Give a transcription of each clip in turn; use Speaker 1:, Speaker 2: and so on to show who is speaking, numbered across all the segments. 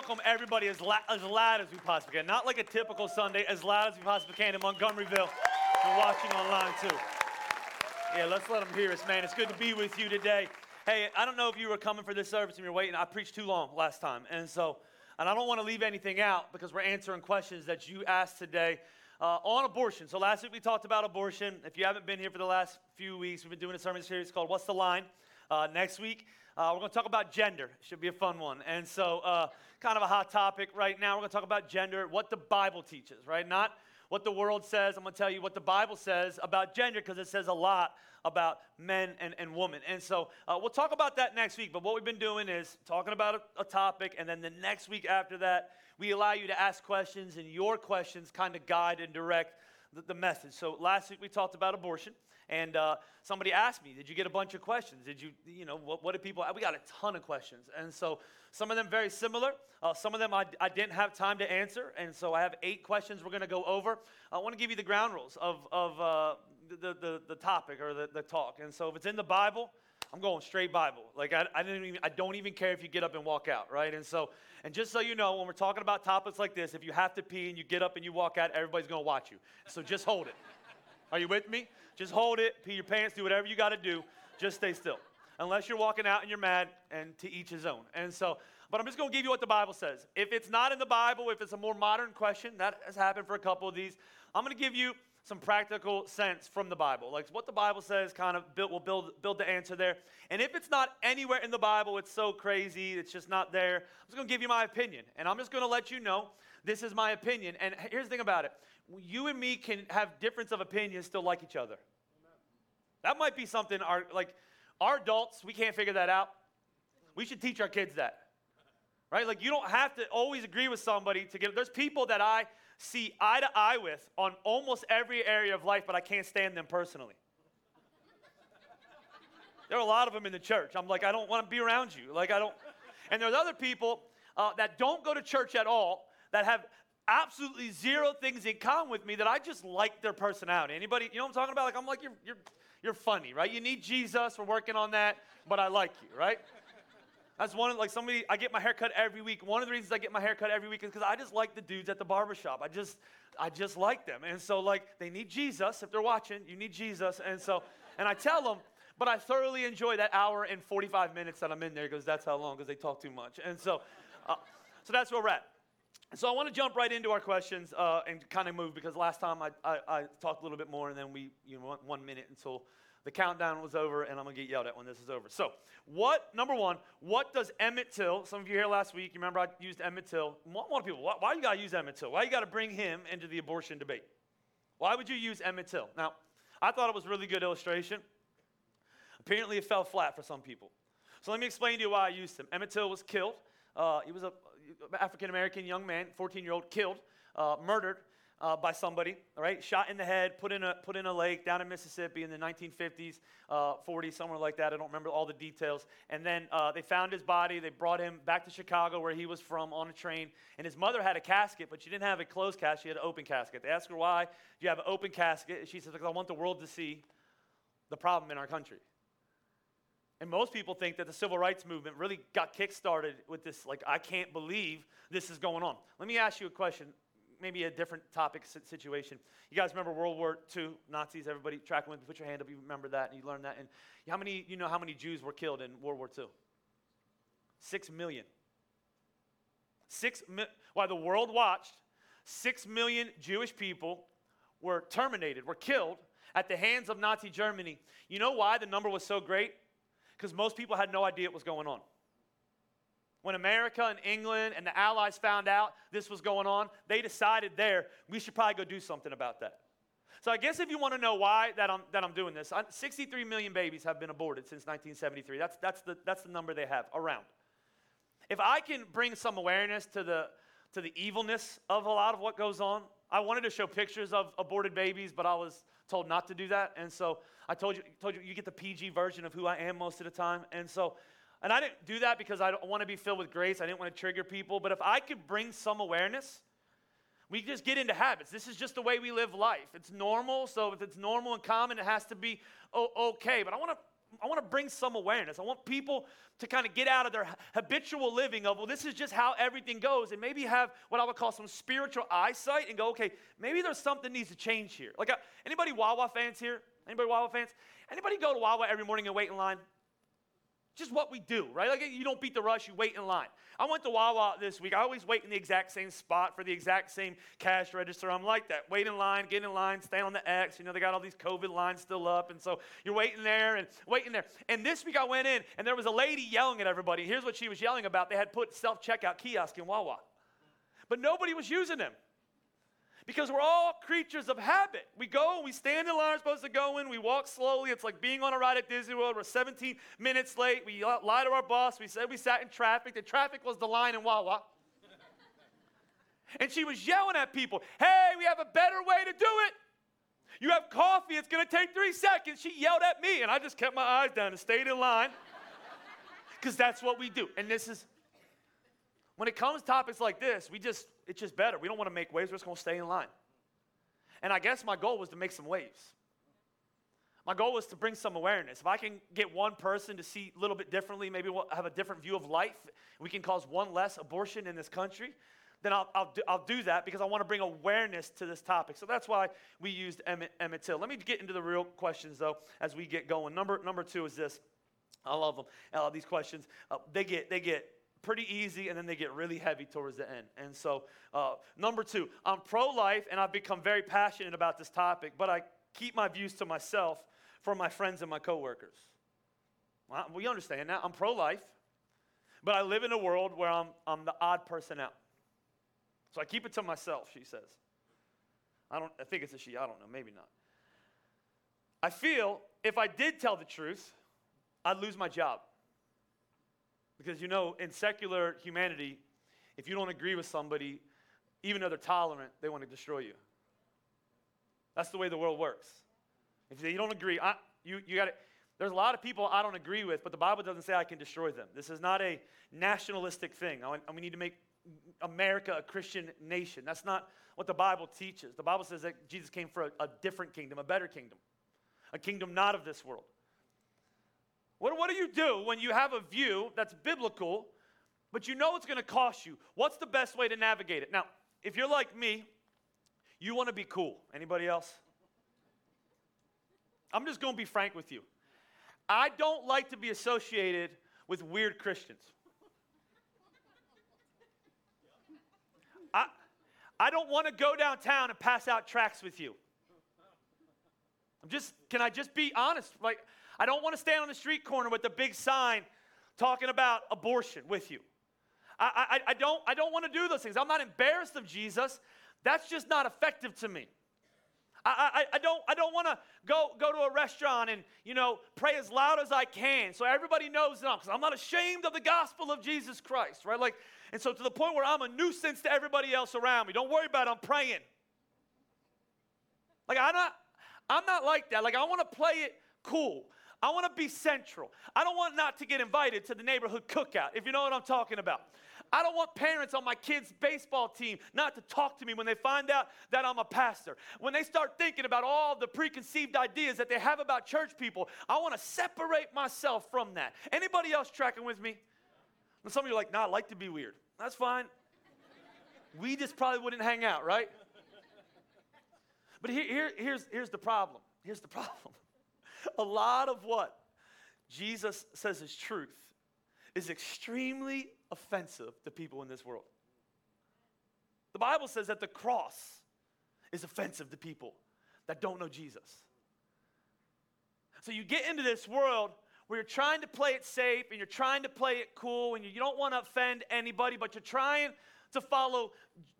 Speaker 1: Welcome everybody as, la- as loud as we possibly can. Not like a typical Sunday, as loud as we possibly can in Montgomeryville You're watching online too. Yeah, let's let them hear us, man. It's good to be with you today. Hey, I don't know if you were coming for this service and you're waiting. I preached too long last time. And so, and I don't want to leave anything out because we're answering questions that you asked today uh, on abortion. So last week we talked about abortion. If you haven't been here for the last few weeks, we've been doing a sermon series called What's the Line? Uh, next week, uh, we're going to talk about gender. Should be a fun one. And so, uh, kind of a hot topic right now. We're going to talk about gender, what the Bible teaches, right? Not what the world says. I'm going to tell you what the Bible says about gender because it says a lot about men and, and women. And so, uh, we'll talk about that next week. But what we've been doing is talking about a, a topic, and then the next week after that, we allow you to ask questions, and your questions kind of guide and direct the, the message. So, last week we talked about abortion. And uh, somebody asked me, did you get a bunch of questions? Did you, you know, what, what did people, we got a ton of questions. And so some of them very similar. Uh, some of them I, I didn't have time to answer. And so I have eight questions we're going to go over. I want to give you the ground rules of, of uh, the, the, the topic or the, the talk. And so if it's in the Bible, I'm going straight Bible. Like I, I didn't even, I don't even care if you get up and walk out, right? And so, and just so you know, when we're talking about topics like this, if you have to pee and you get up and you walk out, everybody's to watch you. So just hold it. Are you with me? Just hold it, pee your pants, do whatever you got to do. Just stay still. Unless you're walking out and you're mad, and to each his own. And so, but I'm just to give you what the Bible says. If it's not in the Bible, if it's a more modern question, that has happened for a couple of these, I'm to give you some practical sense from the Bible. Like what the Bible says kind of build, will build, build the answer there. And if it's not anywhere in the Bible, it's so crazy, it's just not there, I'm just going to give you my opinion. And I'm just going to let you know this is my opinion. And here's the thing about it you and me can have difference of opinion, still like each other. That might be something our like our adults, we can't figure that out. We should teach our kids that. Right? Like you don't have to always agree with somebody to get there's people that I see eye to eye with on almost every area of life, but I can't stand them personally. there are a lot of them in the church. I'm like, I don't want to be around you. Like I don't and there's other people uh, that don't go to church at all that have absolutely zero things in common with me that I just like their personality. Anybody, you know what I'm talking about? Like I'm like you're you're you're funny, right? You need Jesus. We're working on that, but I like you, right? That's one of like somebody I get my hair cut every week. One of the reasons I get my hair cut every week is because I just like the dudes at the barbershop. I just I just like them. And so like they need Jesus. If they're watching, you need Jesus. And so and I tell them, but I thoroughly enjoy that hour and 45 minutes that I'm in there because that's how long because they talk too much. And so uh, so that's where we're at. So I want to jump right into our questions uh, and kind of move because last time I, I, I, talked a little bit more and then we you know one minute until the countdown was over and I'm gonna get yelled at when this is over. So what number one, what does Emmett Till? Some of you here last week, you remember I used Emmett Till. One, people, why, why you gotta use Emmett Till? Why you gotta bring him into the abortion debate? Why would you use Emmett Till? Now, I thought it was a really good illustration. Apparently, it fell flat for some people. So let me explain to you why I used him. Emmett Till was killed. Uh, he was a African American young man, 14 year old, killed, uh, murdered uh, by somebody, all right? Shot in the head, put in, a, put in a lake down in Mississippi in the 1950s, uh, 40s, somewhere like that. I don't remember all the details. And then uh, they found his body. They brought him back to Chicago, where he was from, on a train. And his mother had a casket, but she didn't have a closed casket. She had an open casket. They asked her, why do you have an open casket? She said, because I want the world to see the problem in our country. And most people think that the civil rights movement really got kickstarted with this, like, I can't believe this is going on. Let me ask you a question, maybe a different topic situation. You guys remember World War II, Nazis, everybody tracking with me, put your hand up, you remember that, and you learned that. And how many, you know how many Jews were killed in World War II? Six million. Six, mi- while the world watched, six million Jewish people were terminated, were killed at the hands of Nazi Germany. You know why the number was so great? because most people had no idea what was going on. When America and England and the Allies found out this was going on, they decided there, we should probably go do something about that. So I guess if you want to know why that I'm, that I'm doing this, 63 million babies have been aborted since 1973. That's, that's, the, that's the number they have around. If I can bring some awareness to the, to the evilness of a lot of what goes on. I wanted to show pictures of aborted babies, but I was told not to do that. And so I told you, told you, you get the PG version of who I am most of the time. And so, and I didn't do that because I don't want to be filled with grace. I didn't want to trigger people. But if I could bring some awareness, we just get into habits. This is just the way we live life. It's normal. So if it's normal and common, it has to be okay. But I want to I want to bring some awareness. I want people to kind of get out of their habitual living of, well, this is just how everything goes, and maybe have what I would call some spiritual eyesight and go, okay, maybe there's something needs to change here. Like, uh, anybody Wawa fans here? Anybody Wawa fans? Anybody go to Wawa every morning and wait in line? Just what we do, right? Like you don't beat the rush, you wait in line. I went to Wawa this week. I always wait in the exact same spot for the exact same cash register. I'm like that. Wait in line, get in line, stay on the X. You know, they got all these COVID lines still up. And so you're waiting there and waiting there. And this week I went in and there was a lady yelling at everybody. Here's what she was yelling about. They had put self-checkout kiosk in Wawa. But nobody was using them because we're all creatures of habit. We go, we stand in line, we're supposed to go in, we walk slowly. It's like being on a ride at Disney World. We're 17 minutes late. We lie to our boss. We said we sat in traffic. The traffic was the line in Wawa. and she was yelling at people, hey, we have a better way to do it. You have coffee, it's gonna take three seconds. She yelled at me, and I just kept my eyes down and stayed in line. Because that's what we do. And this is when it comes to topics like this, we just, it's just better. We don't want to make waves, we're just going to stay in line. And I guess my goal was to make some waves. My goal was to bring some awareness. If I can get one person to see a little bit differently, maybe we'll have a different view of life, we can cause one less abortion in this country, then I'll, I'll, do, I'll do that because I want to bring awareness to this topic. So that's why we used Emmett, Emmett Till. Let me get into the real questions, though, as we get going. Number, number two is this. I love them. I love these questions, uh, they, get, they get pretty easy and then they get really heavy towards the end. And so, uh, number two, I'm pro life and I've become very passionate about this topic, but I keep my views to myself for my friends and my coworkers. Well, we understand that. I'm pro life, but I live in a world where I'm, I'm the odd person out. So I keep it to myself, she says. I, don't, I think it's a she, I don't know, maybe not. I feel if I did tell the truth, I'd lose my job. Because you know, in secular humanity, if you don't agree with somebody, even though they're tolerant, they want to destroy you. That's the way the world works. If you don't agree, I, you, you got to. There's a lot of people I don't agree with, but the Bible doesn't say I can destroy them. This is not a nationalistic thing. And we need to make America a Christian nation. That's not what the Bible teaches. The Bible says that Jesus came for a, a different kingdom, a better kingdom, a kingdom not of this world. What, what do you do when you have a view that's biblical, but you know it's going to cost you? What's the best way to navigate it? Now, if you're like me, you want to be cool. Anybody else? I'm just going to be frank with you. I don't like to be associated with weird Christians. I, I don't want to go downtown and pass out tracts with you. I'm just, can I just be honest? Like, I don't want to stand on the street corner with a big sign talking about abortion with you. I, I, I don't, I don't want to do those things. I'm not embarrassed of Jesus. That's just not effective to me. I, I, I don't, I don't want to go, go to a restaurant and, you know, pray as loud as I can so everybody knows that because I'm not ashamed of the gospel of Jesus Christ, right? Like, and so to the point where I'm a nuisance to everybody else around me. Don't worry about it, I'm praying. Like, I'm not, I'm not like that. Like, I want to play it cool. I want to be central. I don't want not to get invited to the neighborhood cookout, if you know what I'm talking about. I don't want parents on my kids' baseball team not to talk to me when they find out that I'm a pastor. When they start thinking about all the preconceived ideas that they have about church people, I want to separate myself from that. Anybody else tracking with me? And some of you are like, nah, I like to be weird. That's fine. we just probably wouldn't hang out, right? But here, here, here's, here's the problem. Here's the problem a lot of what Jesus says is truth is extremely offensive to people in this world. The Bible says that the cross is offensive to people that don't know Jesus. So you get into this world where you're trying to play it safe and you're trying to play it cool and you don't want to offend anybody, but you're trying to follow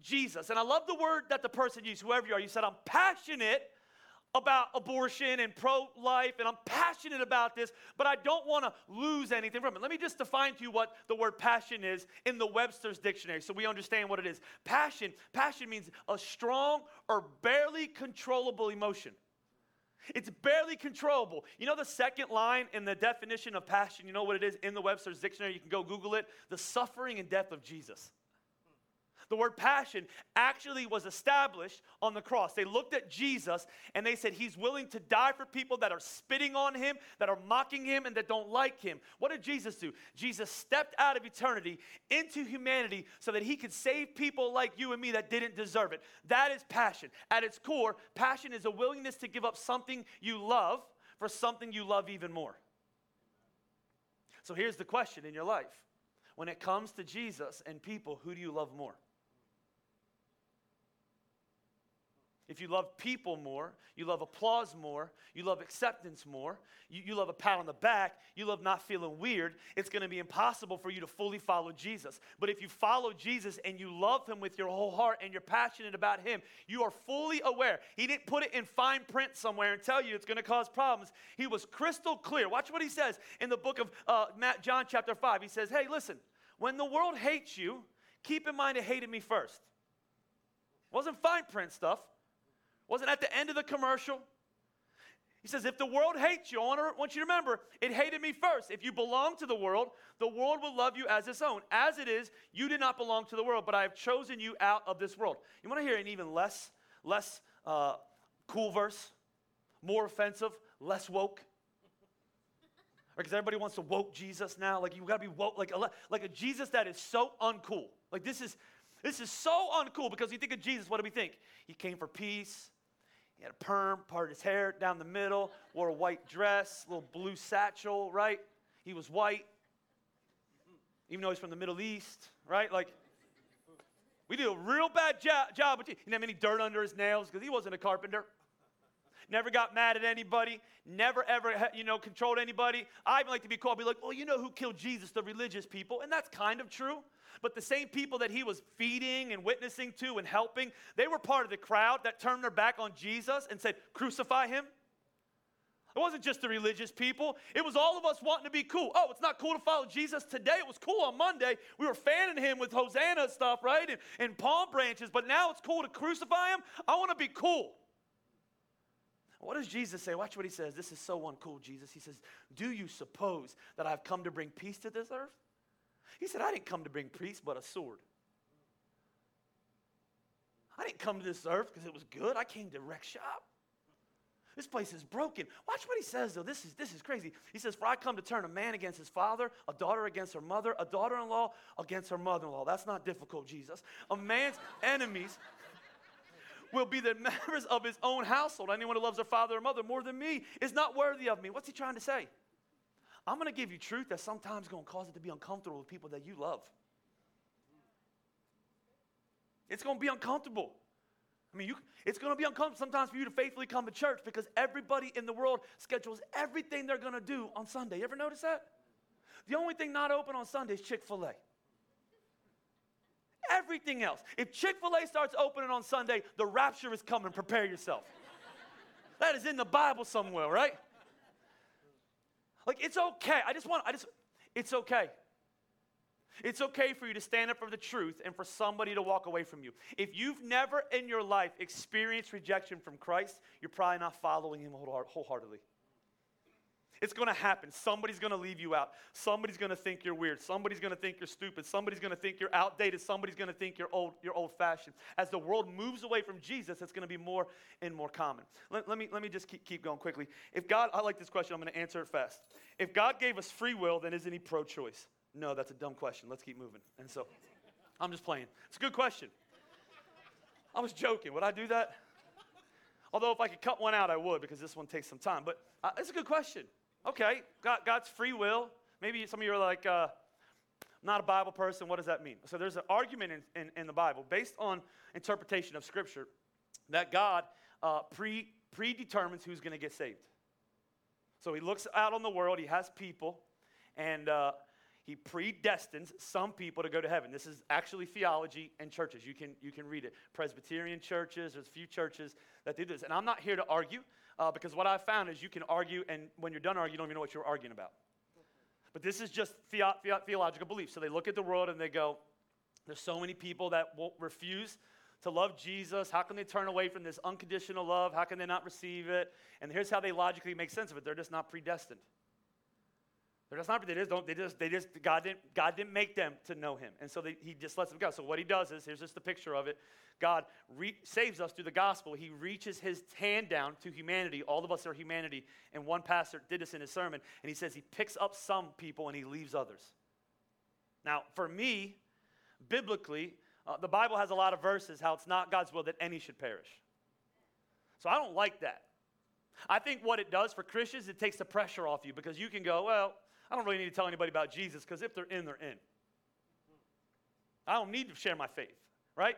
Speaker 1: Jesus. And I love the word that the person used, whoever you are. You said, I'm passionate about abortion and pro life, and I'm passionate about this, but I don't want to lose anything from it. Let me just define to you what the word passion is in the Webster's dictionary so we understand what it is. Passion, passion means a strong or barely controllable emotion. It's barely controllable. You know the second line in the definition of passion, you know what it is in the Webster's dictionary? You can go Google it the suffering and death of Jesus. The word passion actually was established on the cross. They looked at Jesus and they said, He's willing to die for people that are spitting on him, that are mocking him, and that don't like him. What did Jesus do? Jesus stepped out of eternity into humanity so that he could save people like you and me that didn't deserve it. That is passion. At its core, passion is a willingness to give up something you love for something you love even more. So here's the question in your life when it comes to Jesus and people, who do you love more? If you love people more, you love applause more, you love acceptance more, you, you love a pat on the back, you love not feeling weird, it's going to be impossible for you to fully follow Jesus. But if you follow Jesus and you love him with your whole heart and you're passionate about him, you are fully aware. He didn't put it in fine print somewhere and tell you it's going to cause problems. He was crystal clear. Watch what he says in the book of uh, Matt, John chapter 5. He says, Hey, listen, when the world hates you, keep in mind it hated me first. Wasn't fine print stuff. Wasn't at the end of the commercial. He says, if the world hates you, I want you to remember, it hated me first. If you belong to the world, the world will love you as its own. As it is, you did not belong to the world, but I have chosen you out of this world. You want to hear an even less, less uh, cool verse? More offensive, less woke? Because everybody wants to woke Jesus now. Like you got to be woke, like a, like a Jesus that is so uncool. Like this is, this is so uncool because you think of Jesus, what do we think? He came for peace. He had a perm, parted his hair down the middle, wore a white dress, little blue satchel, right? He was white, even though he's from the Middle East, right? Like, we did a real bad job. job. He didn't have any dirt under his nails because he wasn't a carpenter. Never got mad at anybody. Never ever, you know, controlled anybody. I even like to be called, be like, well, you know who killed Jesus? The religious people. And that's kind of true. But the same people that he was feeding and witnessing to and helping, they were part of the crowd that turned their back on Jesus and said, Crucify him. It wasn't just the religious people. It was all of us wanting to be cool. Oh, it's not cool to follow Jesus today. It was cool on Monday. We were fanning him with Hosanna stuff, right? And, and palm branches. But now it's cool to crucify him. I want to be cool. What does Jesus say? Watch what he says. This is so uncool, Jesus. He says, Do you suppose that I've come to bring peace to this earth? He said, I didn't come to bring peace, but a sword. I didn't come to this earth because it was good. I came to wreck shop. This place is broken. Watch what he says, though. This is, this is crazy. He says, For I come to turn a man against his father, a daughter against her mother, a daughter in law against her mother in law. That's not difficult, Jesus. A man's enemies will be the members of his own household. Anyone who loves their father or mother more than me is not worthy of me. What's he trying to say? I'm going to give you truth that sometimes going to cause it to be uncomfortable with people that you love. It's going to be uncomfortable. I mean, you, it's going to be uncomfortable sometimes for you to faithfully come to church because everybody in the world schedules everything they're going to do on Sunday. You ever notice that? The only thing not open on Sunday is Chick fil A. Everything else. If Chick fil A starts opening on Sunday, the rapture is coming. Prepare yourself. that is in the Bible somewhere, right? Like, it's okay. I just want, I just, it's okay. It's okay for you to stand up for the truth and for somebody to walk away from you. If you've never in your life experienced rejection from Christ, you're probably not following Him wholeheartedly. It's going to happen. Somebody's going to leave you out. Somebody's going to think you're weird. Somebody's going to think you're stupid. Somebody's going to think you're outdated. Somebody's going to think you're old, you're old-fashioned. As the world moves away from Jesus, it's going to be more and more common. Let, let me, let me just keep, keep going quickly. If God, I like this question. I'm going to answer it fast. If God gave us free will, then isn't He pro-choice? No, that's a dumb question. Let's keep moving. And so, I'm just playing. It's a good question. I was joking. Would I do that? Although if I could cut one out, I would because this one takes some time. But uh, it's a good question. Okay, God, God's free will. Maybe some of you are like, uh, not a Bible person. What does that mean? So there's an argument in, in, in the Bible based on interpretation of Scripture that God uh, pre, predetermines who's going to get saved. So he looks out on the world, he has people, and uh, he predestines some people to go to heaven. This is actually theology and churches. You can, you can read it. Presbyterian churches, there's a few churches that do this. And I'm not here to argue uh, because what I've found is you can argue, and when you're done arguing, you don't even know what you're arguing about. But this is just the- the- theological belief. So they look at the world and they go, there's so many people that will refuse to love Jesus. How can they turn away from this unconditional love? How can they not receive it? And here's how they logically make sense of it they're just not predestined. Just not, they just don't, they just, they just, God didn't, God didn't make them to know him. And so they, he just lets them go. So what he does is, here's just a picture of it. God re- saves us through the gospel. He reaches his hand down to humanity. All of us are humanity. And one pastor did this in his sermon. And he says he picks up some people and he leaves others. Now, for me, biblically, uh, the Bible has a lot of verses how it's not God's will that any should perish. So I don't like that. I think what it does for Christians, it takes the pressure off you because you can go, well, I don't really need to tell anybody about Jesus because if they're in, they're in. I don't need to share my faith, right?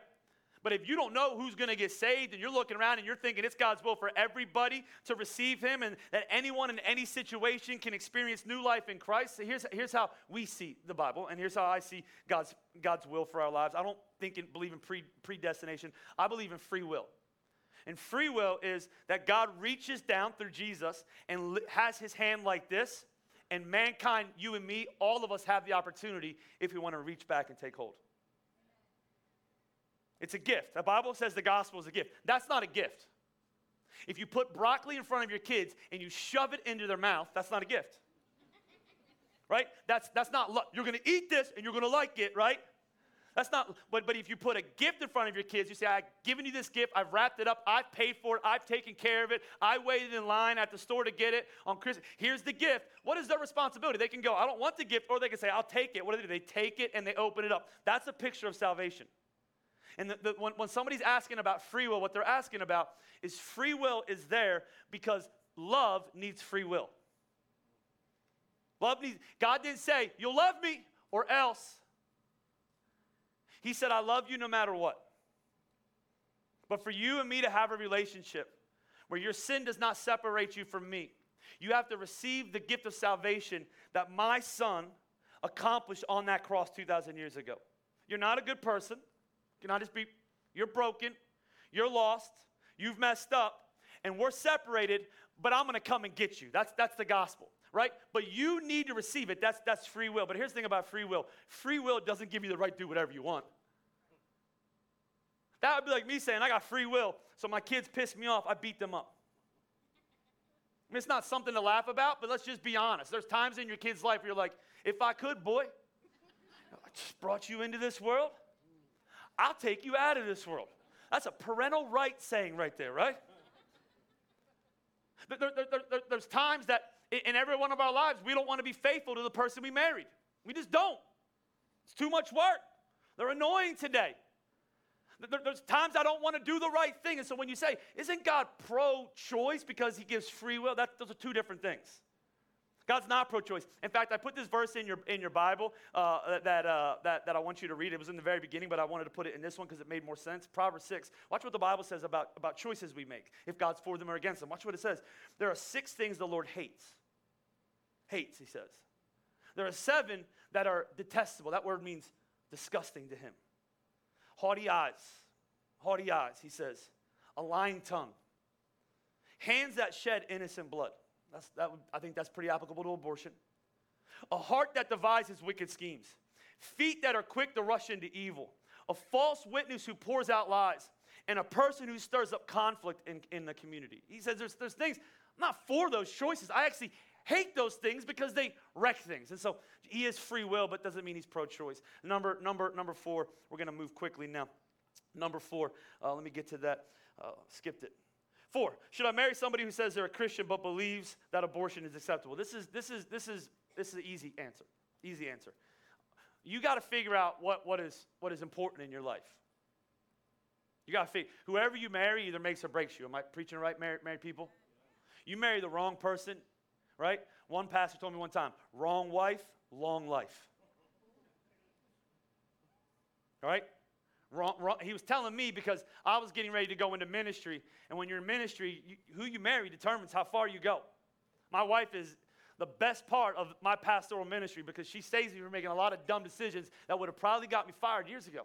Speaker 1: But if you don't know who's going to get saved and you're looking around and you're thinking it's God's will for everybody to receive Him and that anyone in any situation can experience new life in Christ, here's, here's how we see the Bible and here's how I see God's, God's will for our lives. I don't think and believe in pre, predestination, I believe in free will. And free will is that God reaches down through Jesus and has His hand like this and mankind, you and me, all of us have the opportunity if we want to reach back and take hold. It's a gift. The Bible says the gospel is a gift. That's not a gift. If you put broccoli in front of your kids and you shove it into their mouth, that's not a gift. Right? That's, that's not love. You're going to eat this and you're going to like it, right? That's not, but, but if you put a gift in front of your kids, you say, I've given you this gift, I've wrapped it up, I've paid for it, I've taken care of it, I waited in line at the store to get it on Christmas. Here's the gift. What is their responsibility? They can go, I don't want the gift, or they can say, I'll take it. What do they do? They take it and they open it up. That's a picture of salvation. And the, the, when, when somebody's asking about free will, what they're asking about is free will is there because love needs free will. Love needs, God didn't say, You'll love me or else. He said, I love you no matter what. But for you and me to have a relationship where your sin does not separate you from me, you have to receive the gift of salvation that my son accomplished on that cross 2,000 years ago. You're not a good person. Can I just be, you're broken, you're lost, you've messed up, and we're separated, but I'm gonna come and get you. That's, that's the gospel right? But you need to receive it. That's, that's free will. But here's the thing about free will free will doesn't give you the right to do whatever you want. That would be like me saying, I got free will, so my kids piss me off, I beat them up. I mean, it's not something to laugh about, but let's just be honest. There's times in your kid's life where you're like, if I could, boy, I just brought you into this world, I'll take you out of this world. That's a parental right saying right there, right? There, there, there, there's times that in every one of our lives, we don't want to be faithful to the person we married. We just don't. It's too much work. They're annoying today. There's times I don't want to do the right thing. And so when you say, isn't God pro choice because he gives free will? That, those are two different things. God's not pro choice. In fact, I put this verse in your, in your Bible uh, that, uh, that, that I want you to read. It was in the very beginning, but I wanted to put it in this one because it made more sense. Proverbs 6. Watch what the Bible says about, about choices we make, if God's for them or against them. Watch what it says. There are six things the Lord hates hates, he says. There are seven that are detestable. That word means disgusting to him. Haughty eyes, haughty eyes, he says. A lying tongue. Hands that shed innocent blood. That's, that I think that's pretty applicable to abortion. A heart that devises wicked schemes. Feet that are quick to rush into evil. A false witness who pours out lies. And a person who stirs up conflict in, in the community. He says there's, there's things, I'm not for those choices. I actually hate those things because they wreck things. And so he is free will, but doesn't mean he's pro-choice. Number, number, number four, we're to move quickly now. Number four, uh, let me get to that. Uh, skipped it. Four, should I marry somebody who says they're a Christian but believes that abortion is acceptable? This is, this is, this is, this is an easy answer. Easy answer. You got to figure out what, what, is, what is important in your life. You got to figure, whoever you marry either makes or breaks you. Am I preaching right, married, married people? You marry the wrong person, right? One pastor told me one time wrong wife, long life. All right? Wrong, wrong. He was telling me because I was getting ready to go into ministry. And when you're in ministry, you, who you marry determines how far you go. My wife is the best part of my pastoral ministry because she saves me from making a lot of dumb decisions that would have probably got me fired years ago.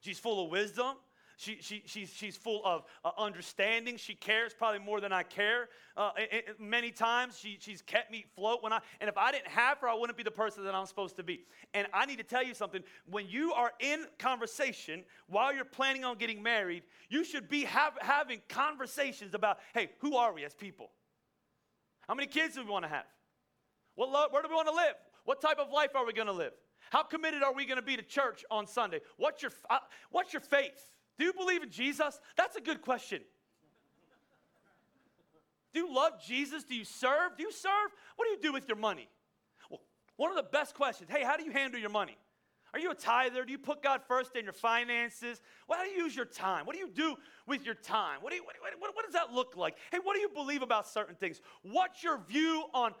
Speaker 1: She's full of wisdom. She, she, she's, she's full of uh, understanding. She cares probably more than I care. Uh, it, it, many times she, she's kept me float When I, and if I didn't have her, I wouldn't be the person that I'm supposed to be. And I need to tell you something. When you are in conversation while you're planning on getting married, you should be have, having conversations about, hey, who are we as people? How many kids do we want to have? What where do we want to live? What type of life are we going to live? How committed are we going to be to church on Sunday? What's your, uh, what's your faith? Do you believe in Jesus? That's a good question. Do you love Jesus? Do you serve? Do you serve? What do you do with your money? Well, one of the best questions hey, how do you handle your money? Are you a tither? Do you put God first in your finances? Well, how do you use your time? What do you do with your time? What, do you, what, what, what does that look like? Hey, what do you believe about certain things? What's your view on,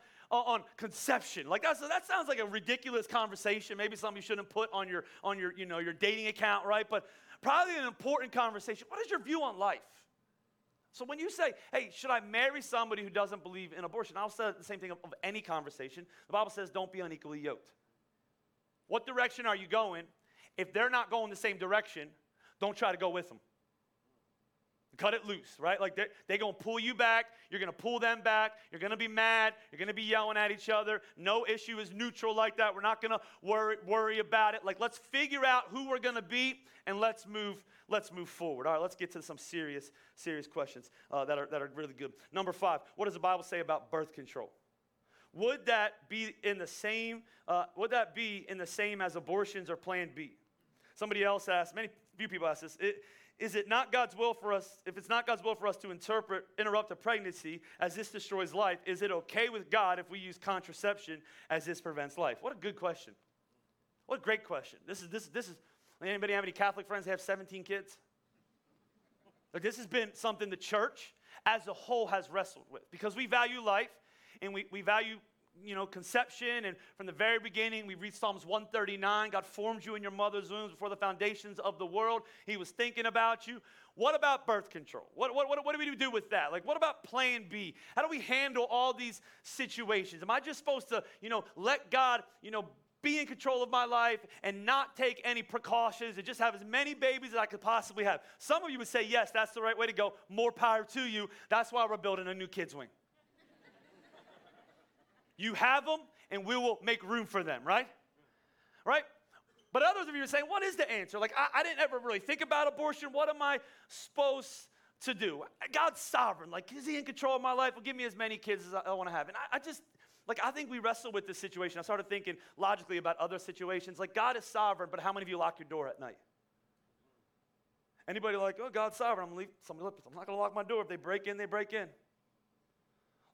Speaker 1: on conception? Like that's, that sounds like a ridiculous conversation. Maybe something you shouldn't put on your, on your, you know, your dating account, right? But probably an important conversation. What is your view on life? So when you say, hey, should I marry somebody who doesn't believe in abortion? I'll say the same thing of, of any conversation. The Bible says, don't be unequally yoked. What direction are you going? If they're not going the same direction, don't try to go with them. Cut it loose, right? Like they're, they're going to pull you back. You're going to pull them back. You're going to be mad. You're going to be yelling at each other. No issue is neutral like that. We're not going to worry, worry about it. Like let's figure out who we're going to be and let's move, let's move forward. All right, let's get to some serious, serious questions uh, that, are, that are really good. Number five, what does the Bible say about birth control? Would that be in the same, uh, would that be in the same as abortions or plan B? Somebody else asked, many few people asked this. It, is it not God's will for us, if it's not God's will for us to interpret, interrupt a pregnancy as this destroys life, is it okay with God if we use contraception as this prevents life? What a good question. What a great question. This is, this, is this is, anybody have any Catholic friends that have 17 kids? Like this has been something the church as a whole has wrestled with because we value life and we, we value you know, conception, and from the very beginning, we read Psalms 139. God formed you in your mother's womb before the foundations of the world. He was thinking about you. What about birth control? What, what, what, what do we do with that? Like, what about plan B? How do we handle all these situations? Am I just supposed to, you know, let God, you know, be in control of my life and not take any precautions and just have as many babies as I could possibly have? Some of you would say, yes, that's the right way to go. More power to you. That's why we're building a new kids' wing. You have them, and we will make room for them, right? Right? But others of you are saying, what is the answer? Like, I, I didn't ever really think about abortion. What am I supposed to do? God's sovereign. Like, is He in control of my life? Well, give me as many kids as I, I want to have. And I, I just, like, I think we wrestle with this situation. I started thinking logically about other situations. Like, God is sovereign, but how many of you lock your door at night? Anybody like, oh, God's sovereign. I'm, gonna leave, somebody, I'm not going to lock my door. If they break in, they break in.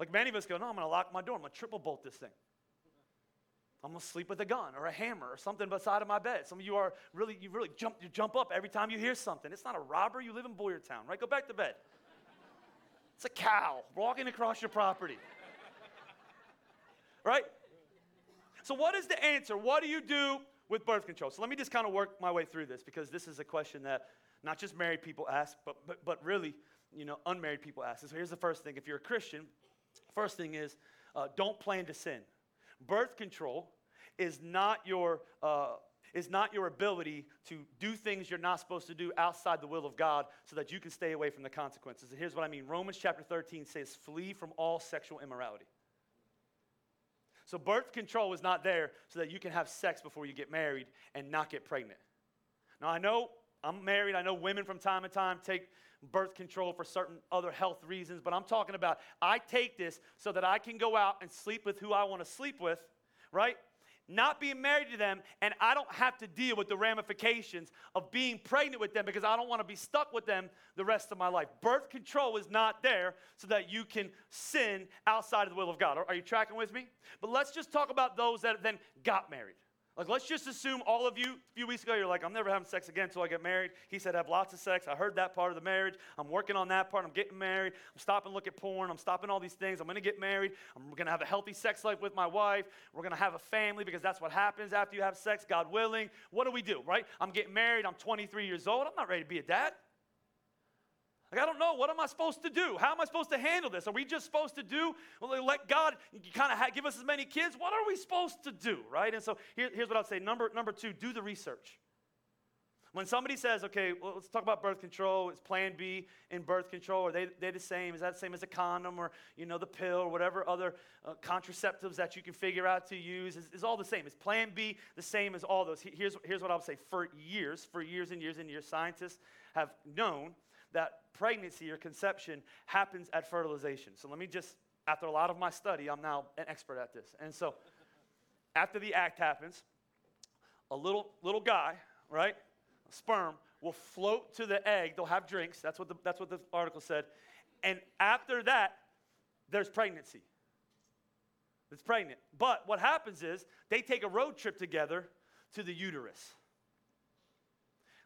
Speaker 1: Like many of us go, no, I'm going to lock my door. I'm going to triple bolt this thing. I'm gonna sleep with a gun or a hammer or something beside of my bed. Some of you are really, you really jump, you jump up every time you hear something. It's not a robber. You live in Boyertown, right? Go back to bed. It's a cow walking across your property, right? So, what is the answer? What do you do with birth control? So, let me just kind of work my way through this because this is a question that not just married people ask, but but, but really, you know, unmarried people ask. So, here's the first thing: if you're a Christian, First thing is, uh, don't plan to sin. Birth control is not your uh, is not your ability to do things you're not supposed to do outside the will of God so that you can stay away from the consequences. And here's what I mean Romans chapter 13 says, flee from all sexual immorality. So, birth control is not there so that you can have sex before you get married and not get pregnant. Now, I know I'm married, I know women from time to time take birth control for certain other health reasons, but I'm talking about I take this so that I can go out and sleep with who I want to sleep with, right? Not being married to them, and I don't have to deal with the ramifications of being pregnant with them because I don't want to be stuck with them the rest of my life. Birth control is not there so that you can sin outside of the will of God. Are you tracking with me? But let's just talk about those that then got married. Like, let's just assume all of you, a few weeks ago, you're like, I'm never having sex again until I get married. He said, have lots of sex. I heard that part of the marriage. I'm working on that part. I'm getting married. I'm stopping look at porn. I'm stopping all these things. I'm going to get married. I'm going to have a healthy sex life with my wife. We're going to have a family because that's what happens after you have sex, God willing. What do we do, right? I'm getting married. I'm 23 years old. I'm not ready to be a dad. Like, I don't know. What am I supposed to do? How am I supposed to handle this? Are we just supposed to do, let God kind of give us as many kids? What are we supposed to do, right? And so here, here's what I'll say. Number, number two, do the research. When somebody says, okay, well, let's talk about birth control, it's plan B in birth control, are they, they the same? Is that the same as a condom or, you know, the pill or whatever other uh, contraceptives that you can figure out to use? Is, is all the same. Is plan B the same as all those? Here's, here's what I'll say. For years, for years and years and years, scientists have known that pregnancy or conception happens at fertilization. So let me just, after a lot of my study, I'm now an expert at this. And so after the act happens, a little, little guy, right, sperm, will float to the egg. They'll have drinks. That's what the, that's what the article said. And after that, there's pregnancy. It's pregnant. But what happens is they take a road trip together to the uterus.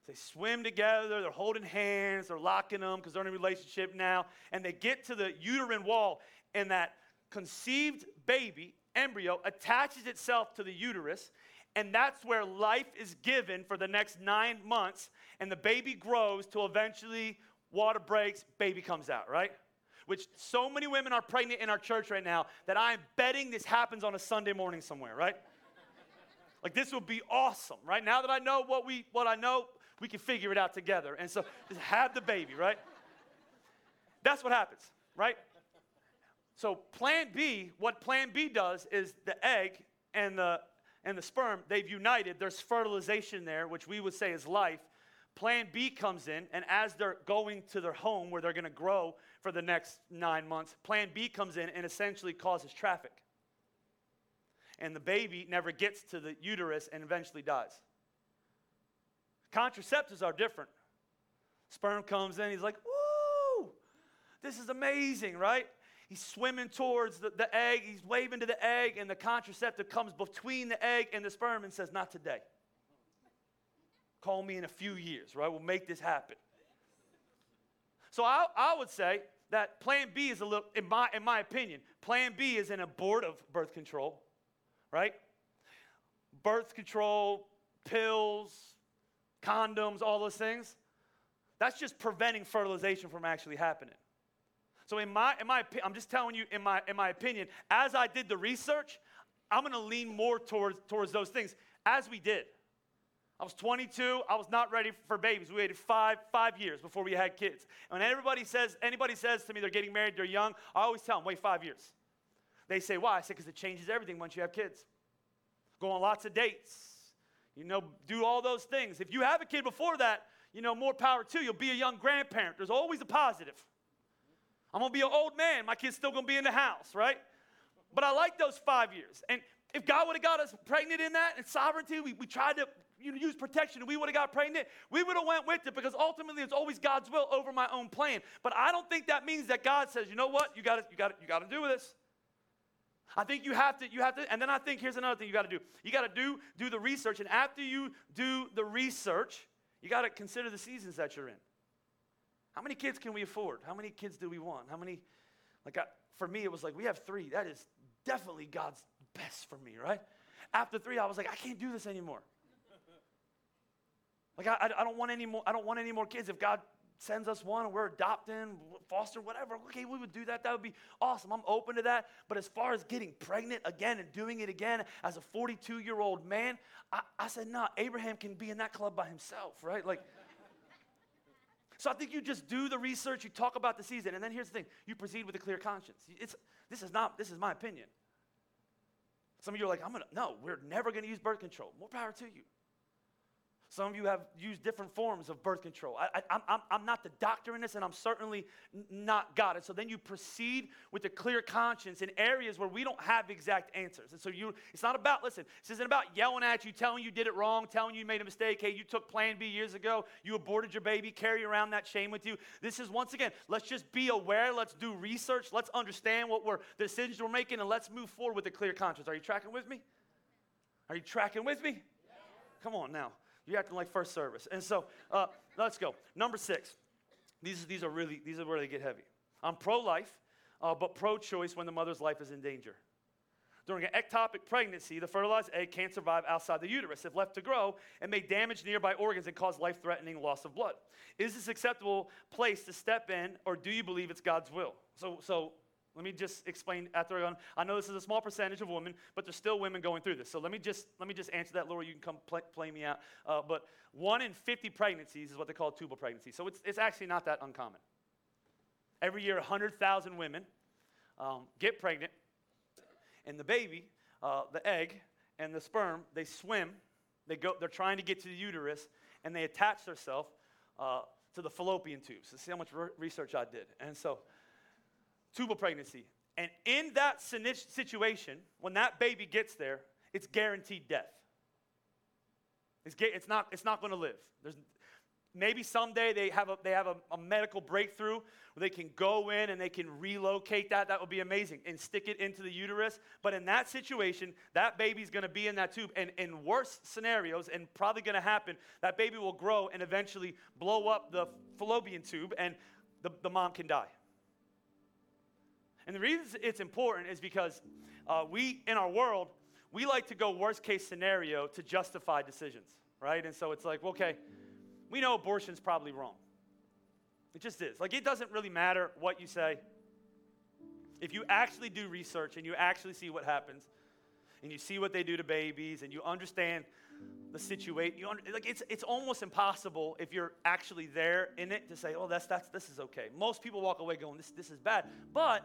Speaker 1: They swim together, they're holding hands, they're locking them because they're in a relationship now. And they get to the uterine wall, and that conceived baby, embryo, attaches itself to the uterus. And that's where life is given for the next nine months. And the baby grows till eventually water breaks, baby comes out, right? Which so many women are pregnant in our church right now that I'm betting this happens on a Sunday morning somewhere, right? like this would be awesome, right? Now that I know what we what I know, we can figure it out together. And so just have the baby, right? That's what happens, right? So plan B, what plan B does is the egg and the and the sperm, they've united. There's fertilization there, which we would say is life. Plan B comes in, and as they're going to their home where they're going to grow for the next nine months, Plan B comes in and essentially causes traffic. And the baby never gets to the uterus and eventually dies. Contraceptives are different. Sperm comes in, he's like, woo, this is amazing, right? He's swimming towards the, the egg, he's waving to the egg, and the contraceptive comes between the egg and the sperm and says, Not today. Call me in a few years, right? We'll make this happen. So I, I would say that plan B is a little, in my, in my opinion, plan B is an abortive birth control, right? Birth control, pills, condoms, all those things, that's just preventing fertilization from actually happening. So in my, in my, I'm just telling you, in my, in my opinion, as I did the research, I'm going to lean more towards, towards those things, as we did. I was 22. I was not ready for babies. We waited five, five years before we had kids. And when everybody says, anybody says to me they're getting married, they're young, I always tell them, wait five years. They say, why? I say, because it changes everything once you have kids. Go on lots of dates you know, do all those things. If you have a kid before that, you know, more power to you. You'll be a young grandparent. There's always a positive. I'm gonna be an old man. My kid's still gonna be in the house, right? But I like those five years. And if God would have got us pregnant in that and sovereignty, we, we tried to you know, use protection and we would have got pregnant, we would have went with it because ultimately it's always God's will over my own plan. But I don't think that means that God says, you know what, you got you got you got to do with this. I think you have to, you have to, and then I think here's another thing you got to do. You got to do, do the research, and after you do the research, you got to consider the seasons that you're in. How many kids can we afford? How many kids do we want? How many, like, I, for me, it was like, we have three. That is definitely God's best for me, right? After three, I was like, I can't do this anymore. Like, I, I don't want any more, I don't want any more kids. If God sends us one and we're adopting, foster, whatever, okay, we would do that. That would be awesome. I'm open to that. But as far as getting pregnant again and doing it again as a 42 year old man, I, I said, nah, Abraham can be in that club by himself, right? Like, so I think you just do the research, you talk about the season, and then here's the thing you proceed with a clear conscience. It's, this is not, this is my opinion. Some of you are like, I'm gonna, no, we're never gonna use birth control. More power to you. Some of you have used different forms of birth control. I, am not the doctor in this, and I'm certainly not God. And so then you proceed with a clear conscience in areas where we don't have exact answers. And so you, it's not about, listen, this isn't about yelling at you, telling you did it wrong, telling you you made a mistake. Hey, you took plan B years ago, you aborted your baby, carry around that shame with you. This is, once again, let's just be aware, let's do research, let's understand what we're, the decisions we're making, and let's move forward with a clear conscience. Are you tracking with me? Are you tracking with me? Come on now. You're acting like first service. And so uh, let's go. Number six. These, these are really, these are where they get heavy. I'm pro life, uh, but pro choice when the mother's life is in danger. During an ectopic pregnancy, the fertilized egg can't survive outside the uterus. If left to grow, it may damage nearby organs and cause life threatening loss of blood. Is this acceptable place to step in, or do you believe it's God's will? So, so let me just explain after I, I know this is a small percentage of women, but there's still women going through this. So let me just let me just answer that, Laura. You can come play, play me out. Uh, but one in 50 pregnancies is what they call tubal pregnancy. So it's, it's actually not that uncommon. Every year, 100,000 women um, get pregnant and the baby, uh, the egg, and the sperm, they swim. They go, they're trying to get to the uterus, and they attach themselves uh, to the fallopian tubes. So see how much re- research I did. And so, tubal pregnancy. And in that situation, when that baby gets there, it's guaranteed death. It's, it's not, it's not going to live. There's, Maybe someday they have, a, they have a, a, medical breakthrough where they can go in and they can relocate that. That would be amazing and stick it into the uterus. But in that situation, that baby's going to be in that tube. And in worse scenarios, and probably going to happen, that baby will grow and eventually blow up the fallopian tube and the, the mom can die. And the reason it's important is because uh, we, in our world, we like to go worst case scenario to justify decisions, right? And so it's like, okay we know abortion's probably wrong. It just is. Like, it doesn't really matter what you say. If you actually do research and you actually see what happens, and you see what they do to babies, and you understand the situation, you under, like it's, it's almost impossible if you're actually there in it to say, oh, that's, that's, this is okay. Most people walk away going, this, this is bad. But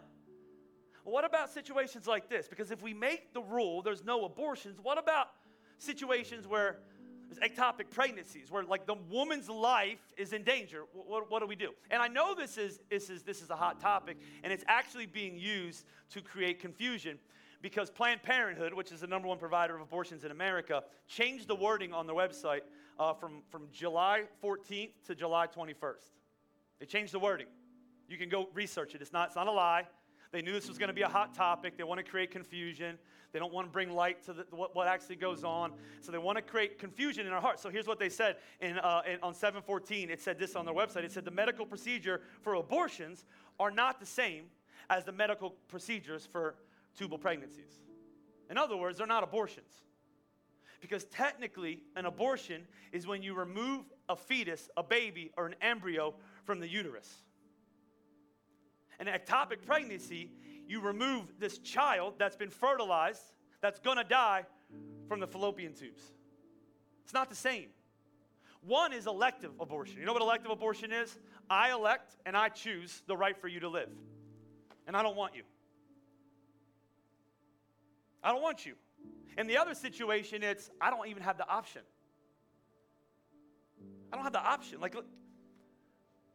Speaker 1: what about situations like this? Because if we make the rule there's no abortions, what about situations where there's ectopic pregnancies where like the woman's life is in danger. What, what, do we do? And I know this is, this, is, this is a hot topic, and it's actually being used to create confusion because Planned Parenthood, which is the number one provider of abortions in America, changed the wording on their website uh, from, from July 14th to July 21st. They changed the wording. You can go research it. It's not, it's not a lie. They knew this was going to be a hot topic. They want to create confusion. They don't want to bring light to the, what, what, actually goes on. So they want to create confusion in our hearts. So here's what they said in, uh, in, on 714. It said this on their website. It said the medical procedure for abortions are not the same as the medical procedures for tubal pregnancies. In other words, they're not abortions. Because technically, an abortion is when you remove a fetus, a baby, or an embryo from the uterus. An ectopic pregnancy, you remove this child that's been fertilized, that's gonna die from the fallopian tubes. It's not the same. One is elective abortion. You know what elective abortion is? I elect and I choose the right for you to live. And I don't want you. I don't want you. In the other situation, it's I don't even have the option. I don't have the option. Like,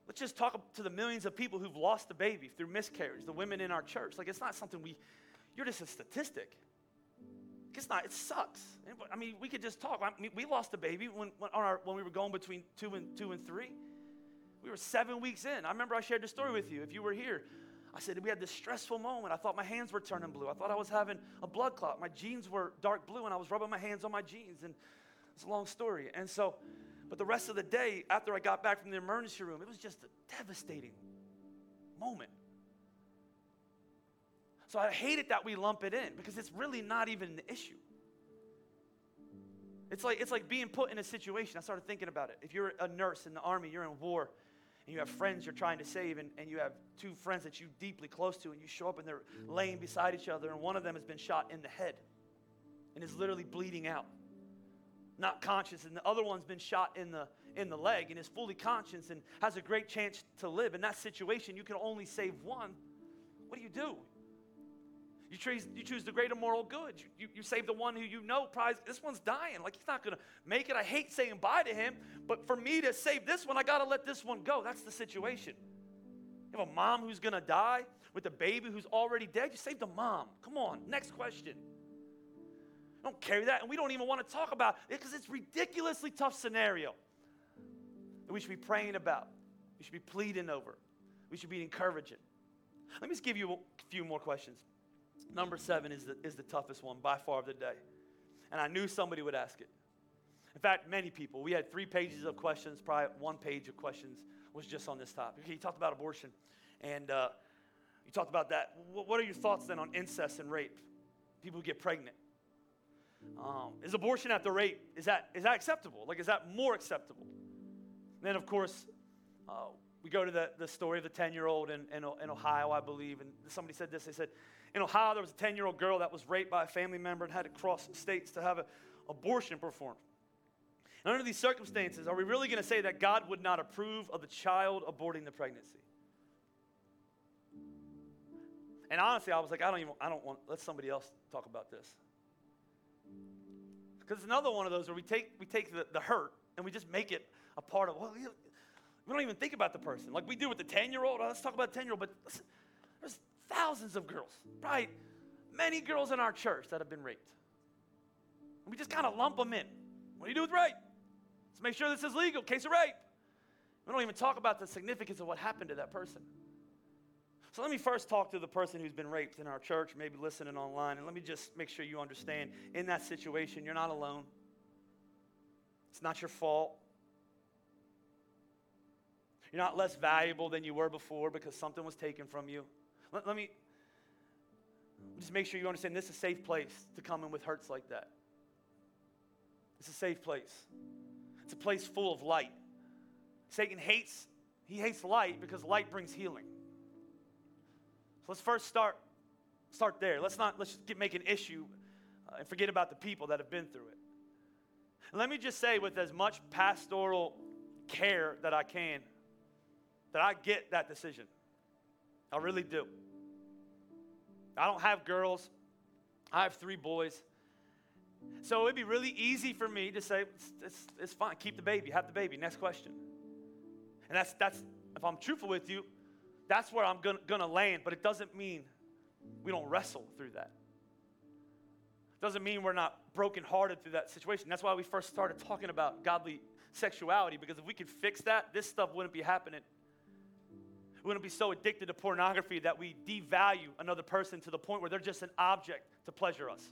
Speaker 1: Let's just talk to the millions of people who've lost a baby through miscarriage, the women in our church. Like, it's not something we, you're just a statistic. It's not, it sucks. I mean, we could just talk. I mean, we lost a baby when, when, our, when we were going between two and, two and three. We were seven weeks in. I remember I shared the story with you if you were here. I said, we had this stressful moment. I thought my hands were turning blue. I thought I was having a blood clot. My jeans were dark blue, and I was rubbing my hands on my jeans. And it's a long story. And so, but the rest of the day, after I got back from the emergency room, it was just a devastating moment. So I hate it that we lump it in because it's really not even an issue. It's like, it's like being put in a situation. I started thinking about it. If you're a nurse in the army, you're in war, and you have friends you're trying to save, and, and you have two friends that you deeply close to, and you show up and they're laying beside each other, and one of them has been shot in the head and is literally bleeding out not conscious, and the other one's been shot in the in the leg and is fully conscious and has a great chance to live. In that situation, you can only save one. What do you do? You choose, you choose the greater moral good. You, you, you save the one who you know prize. this one's dying. Like he's not going to make it. I hate saying bye to him, but for me to save this one, I got to let this one go. That's the situation. You have a mom who's going to die with a baby who's already dead. You save the mom. Come on. Next question don't carry that, and we don't even want to talk about it because it's ridiculously tough scenario that we should be praying about. We should be pleading over. We should be encouraging. Let me just give you a few more questions. Number seven is the, is the toughest one by far of the day. And I knew somebody would ask it. In fact, many people. We had three pages of questions, probably one page of questions was just on this topic. You talked about abortion, and uh, you talked about that. What are your thoughts then on incest and rape? people who get pregnant. Um, is abortion after rape, is that, is that acceptable? Like, is that more acceptable? And then, of course, uh, we go to the, the story of the 10 year old in, in, in Ohio, I believe. And somebody said this. They said, in Ohio, there was a 10 year old girl that was raped by a family member and had to cross states to have an abortion performed. And under these circumstances, are we really going to say that God would not approve of the child aborting the pregnancy? And honestly, I was like, I don't even, I don't want, let somebody else talk about this. Because it's another one of those where we take, we take the, the hurt and we just make it a part of, well, we don't even think about the person. Like we do with the 10 year old. let's talk about the 10 year old. But there's thousands of girls, right? Many girls in our church that have been raped. And we just kind of lump them in. What do you do with rape? Let's make sure this is legal, case of rape. We don't even talk about the significance of what happened to that person. So let me first talk to the person who's been raped in our church, maybe listening online, and let me just make sure you understand in that situation, you're not alone. It's not your fault. You're not less valuable than you were before because something was taken from you. Let, let me just make sure you understand this is a safe place to come in with hurts like that. It's a safe place. It's a place full of light. Satan hates, he hates light because light brings healing. So let's first start, start there. Let's not let's just get, make an issue uh, and forget about the people that have been through it. And let me just say, with as much pastoral care that I can, that I get that decision. I really do. I don't have girls. I have three boys. So it'd be really easy for me to say, it's, it's, it's fine, keep the baby, have the baby, next question. And that's, that's if I'm truthful with you, that's where I'm gonna, gonna land, but it doesn't mean we don't wrestle through that. It doesn't mean we're not brokenhearted through that situation. That's why we first started talking about godly sexuality, because if we could fix that, this stuff wouldn't be happening. We wouldn't be so addicted to pornography that we devalue another person to the point where they're just an object to pleasure us.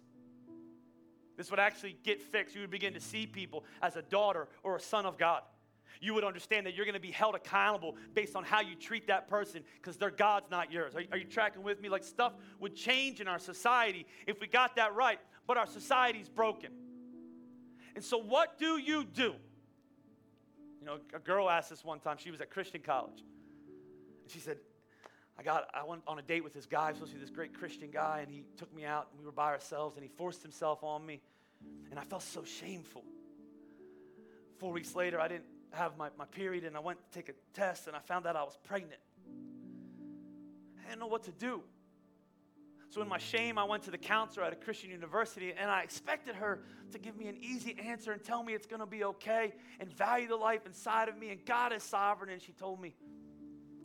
Speaker 1: This would actually get fixed. You would begin to see people as a daughter or a son of God you would understand that you're going to be held accountable based on how you treat that person because they're God's not yours. Are, are you tracking with me? Like stuff would change in our society if we got that right, but our society's broken. And so, what do you do? You know, a girl asked this one time. She was at Christian college. And she said, I got I went on a date with this guy, supposed to be this great Christian guy, and he took me out and we were by ourselves and he forced himself on me. And I felt so shameful. Four weeks later, I didn't have my, my period and I went to take a test and I found out I was pregnant. I didn't know what to do. So, in my shame, I went to the counselor at a Christian university and I expected her to give me an easy answer and tell me it's going to be okay and value the life inside of me and God is sovereign. And she told me,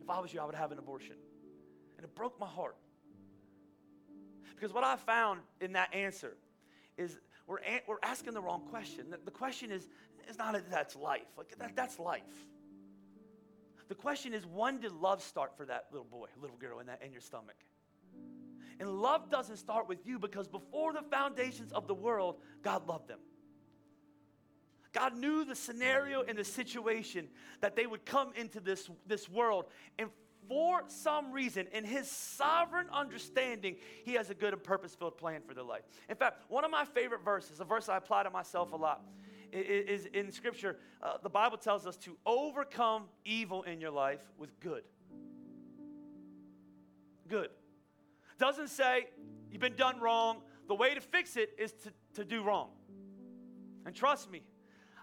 Speaker 1: if I was you, I would have an abortion. And it broke my heart. Because what I found in that answer is we're, we're asking the wrong question. The, the question is, it's not that that's life. Like that, that's life. The question is, when did love start for that little boy, little girl in that in your stomach? And love doesn't start with you because before the foundations of the world, God loved them. God knew the scenario and the situation that they would come into this, this world. And for some reason, in his sovereign understanding, he has a good and purpose filled plan for their life. In fact, one of my favorite verses, a verse I apply to myself a lot, is in Scripture. Uh, the Bible tells us to overcome evil in your life with good. Good. Doesn't say you've been done wrong. The way to fix it is to, to do wrong. And trust me,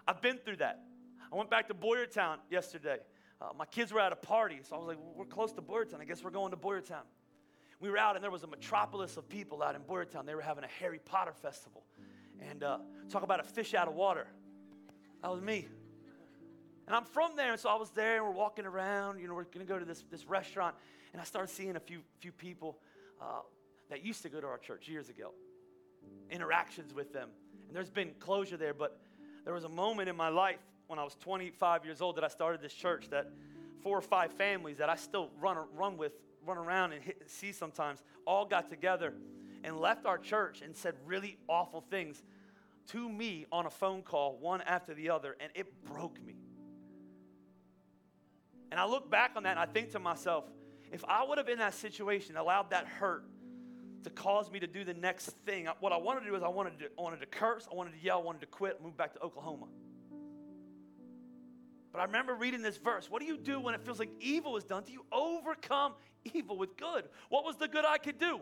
Speaker 1: I've been through that. I went back to Boyertown yesterday. Uh, my kids were at a party, so I was like, well, we're close to Boyertown. I guess we're going to Boyertown. We were out, and there was a metropolis of people out in Boyertown. They were having a Harry Potter festival and uh, talk about a fish out of water. That was me. And I'm from there, and so I was there, and we're walking around. You know, we're to go to this, this restaurant, and I started seeing a few, few people uh, that used to go to our church years ago, interactions with them. And there's been closure there, but there was a moment in my life when I was 25 years old that I started this church that four or five families that I still run, run with, run around and hit, see sometimes, all got together and left our church and said really awful things to me on a phone call, one after the other, and it broke me. And I look back on that and I think to myself, if I would have in that situation allowed that hurt to cause me to do the next thing. What I wanted to do is I wanted to, I wanted to curse, I wanted to yell, I wanted to quit, move back to Oklahoma. But I remember reading this verse. What do you do when it feels like evil is done? Do you overcome evil with good? What was the good I could do?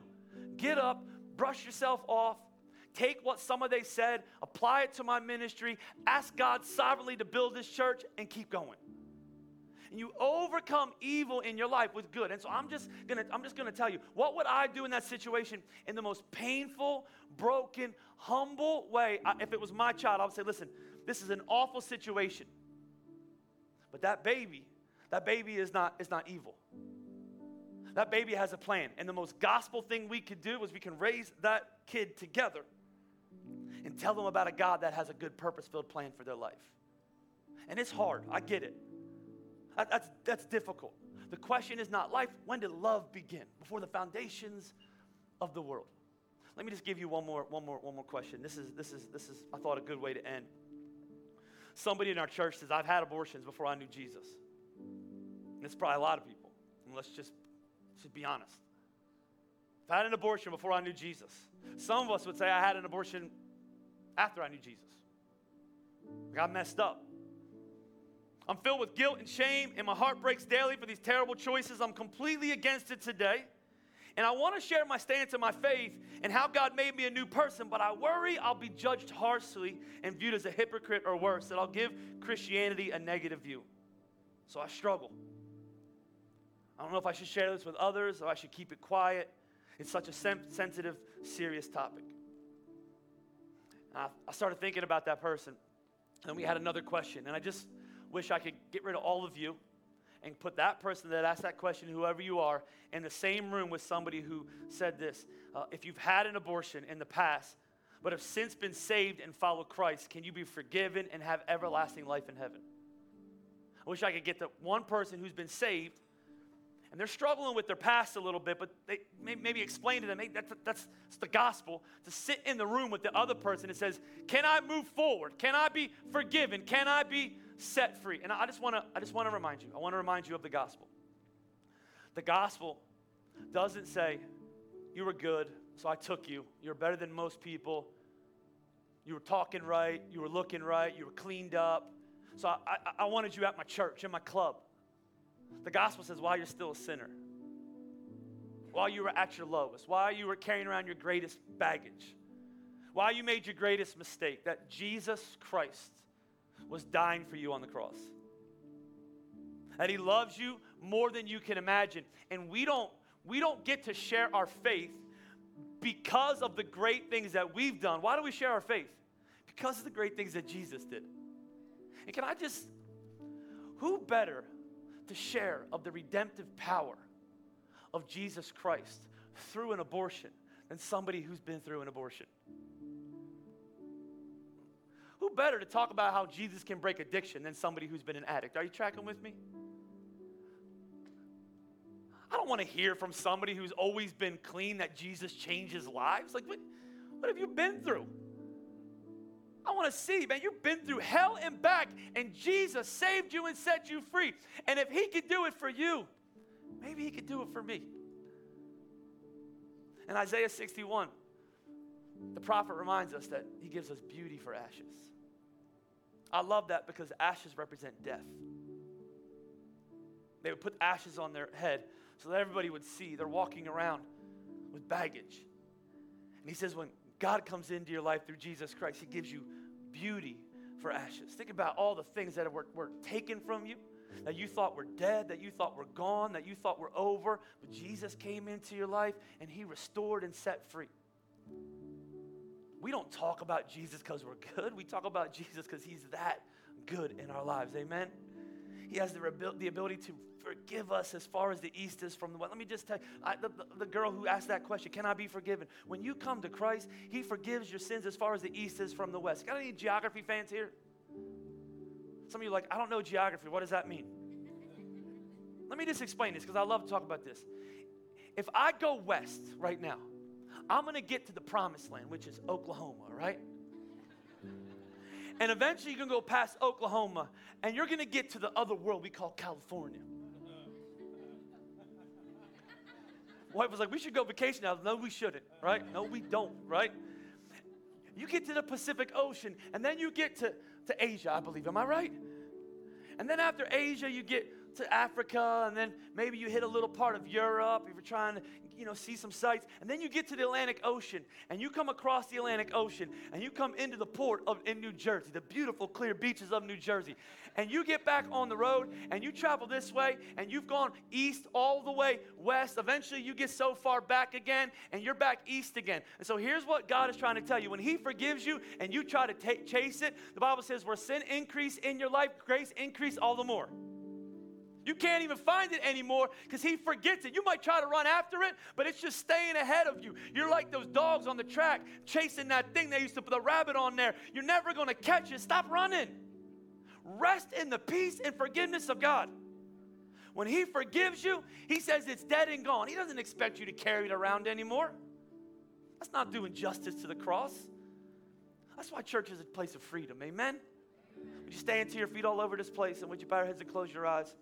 Speaker 1: Get up, brush yourself off, take what some of they said, apply it to my ministry, ask God sovereignly to build this church, and keep going. And you overcome evil in your life with good. And so I'm just gonna, I'm just gonna tell you, what would I do in that situation in the most painful, broken, humble way? I, if it was my child, I would say, listen, this is an awful situation. But that baby, that baby is not, is not evil. That baby has a plan. And the most gospel thing we could do is we can raise that kid together and tell them about a God that has a good purpose filled plan for their life. And it's hard, I get it. That's, that's difficult. The question is not life, when did love begin? Before the foundations of the world. Let me just give you one more, one more, one more question. This is, this is, this is, I thought, a good way to end. Somebody in our church says, I've had abortions before I knew Jesus. And it's probably a lot of people. And let's just, just be honest. I've had an abortion before I knew Jesus. Some of us would say, I had an abortion after I knew Jesus. I got messed up. I'm filled with guilt and shame, and my heart breaks daily for these terrible choices. I'm completely against it today. And I want to share my stance and my faith and how God made me a new person, but I worry I'll be judged harshly and viewed as a hypocrite or worse, that I'll give Christianity a negative view. So I struggle. I don't know if I should share this with others or I should keep it quiet. It's such a sensitive, serious topic. I, I started thinking about that person, and we had another question, and I just wish I could get rid of all of you and put that person that asked that question, whoever you are, in the same room with somebody who said this. Uh, if you've had an abortion in the past, but have since been saved and followed Christ, can you be forgiven and have everlasting life in heaven? I wish I could get to one person who's been saved and they're struggling with their past a little bit, but they maybe explain to them, hey, that's, that's, that's the gospel, to sit in the room with the other person and says, can I move forward? Can I be forgiven? Can I be set free. And I just want to I just want to remind you. I want to remind you of the gospel. The gospel doesn't say you were good, so I took you. You're better than most people. You were talking right, you were looking right, you were cleaned up. So I, I, I wanted you at my church, in my club. The gospel says while you're still a sinner, while you were at your lowest, while you were carrying around your greatest baggage, while you made your greatest mistake, that Jesus Christ was dying for you on the cross. That he loves you more than you can imagine. And we don't we don't get to share our faith because of the great things that we've done. Why do we share our faith? Because of the great things that Jesus did. And can I just who better to share of the redemptive power of Jesus Christ through an abortion than somebody who's been through an abortion? Who better to talk about how Jesus can break addiction than somebody who's been an addict? Are you tracking with me? I don't want to hear from somebody who's always been clean that Jesus changes lives. Like, what, what have you been through? I want to see, man, you've been through hell and back, and Jesus saved you and set you free. And if He could do it for you, maybe He could do it for me. In Isaiah 61, the prophet reminds us that He gives us beauty for ashes. I love that because ashes represent death. They would put ashes on their head so that everybody would see they're walking around with baggage. And he says, when God comes into your life through Jesus Christ, he gives you beauty for ashes. Think about all the things that were, were taken from you, that you thought were dead, that you thought were gone, that you thought were over, but Jesus came into your life and he restored and set free we don't talk about Jesus because we're good. We talk about Jesus because he's that good in our lives. Amen? He has the, the ability to forgive us as far as the east is from the west. Let me just tell you, I, the, the girl who asked that question, can I be forgiven? When you come to Christ, he forgives your sins as far as the east is from the west. Got any geography fans here? Some of you are like, I don't know geography. What does that mean? Let me just explain this because I love to talk about this. If I go west right now, I'm going to get to the promised land, which is Oklahoma, right? And eventually you're going to go past Oklahoma and you're going to get to the other world we call California. Wife was like, we should go vacation now. No, we shouldn't, right? No, we don't, right? You get to the Pacific Ocean, and then you get to, to Asia, I believe. Am I right? And then after Asia, you get to Africa, and then maybe you hit a little part of Europe if you're trying to, you know, see some sights. And then you get to the Atlantic Ocean, and you come across the Atlantic Ocean, and you come into the port of in New Jersey, the beautiful, clear beaches of New Jersey. And you get back on the road, and you travel this way, and you've gone east all the way west. Eventually, you get so far back again, and you're back east again. And so here's what God is trying to tell you: when He forgives you, and you try to take, chase it, the Bible says, "Where sin increase in your life, grace increase all the more." You can't even find it anymore because he forgets it. You might try to run after it, but it's just staying ahead of you. You're like those dogs on the track chasing that thing they used to put the rabbit on there. You're never going to catch it. Stop running. Rest in the peace and forgiveness of God. When he forgives you, he says it's dead and gone. He doesn't expect you to carry it around anymore. That's not doing justice to the cross. That's why church is a place of freedom. Amen? Would you stand to your feet all over this place and would you bow your heads and close your eyes?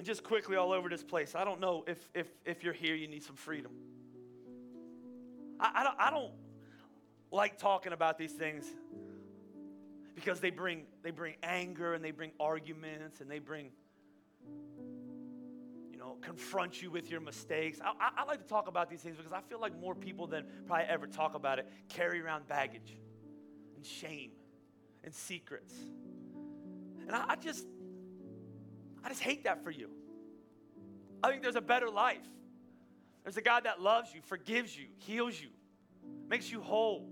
Speaker 1: And just quickly all over this place, I don't know if, if, if you're here, you need some freedom. I, I, don't, I don't like talking about these things because they bring, they bring anger and they bring arguments and they bring, you know, confront you with your mistakes. I, I, I like to talk about these things because I feel like more people than probably ever talk about it carry around baggage and shame and secrets. And I, I just, I just hate that for you. I think there's a better life. There's a God that loves you, forgives you, heals you, makes you whole,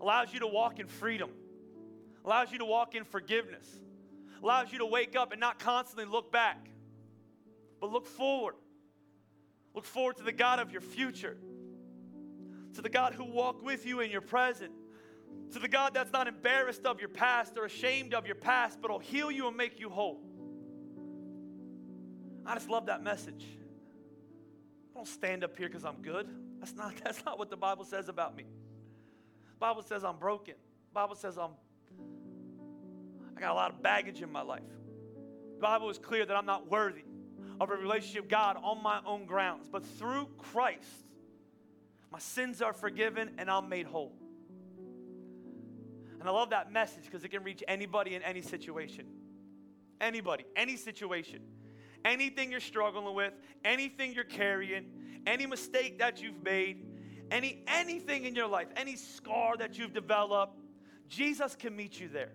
Speaker 1: allows you to walk in freedom, allows you to walk in forgiveness, allows you to wake up and not constantly look back, but look forward. Look forward to the God of your future, to the God who walked with you in your present, to the God that's not embarrassed of your past or ashamed of your past, but will heal you and make you whole. I just love that message. I don't stand up here because I'm good. That's not, that's not what the Bible says about me. The Bible says I'm broken. The Bible says I'm I got a lot of baggage in my life. The Bible is clear that I'm not worthy of a relationship with God on my own grounds, but through Christ, my sins are forgiven and I'm made whole. And I love that message because it can reach anybody in any situation. Anybody, any situation anything you're struggling with, anything you're carrying, any mistake that you've made, any anything in your life, any scar that you've developed, Jesus can meet you there.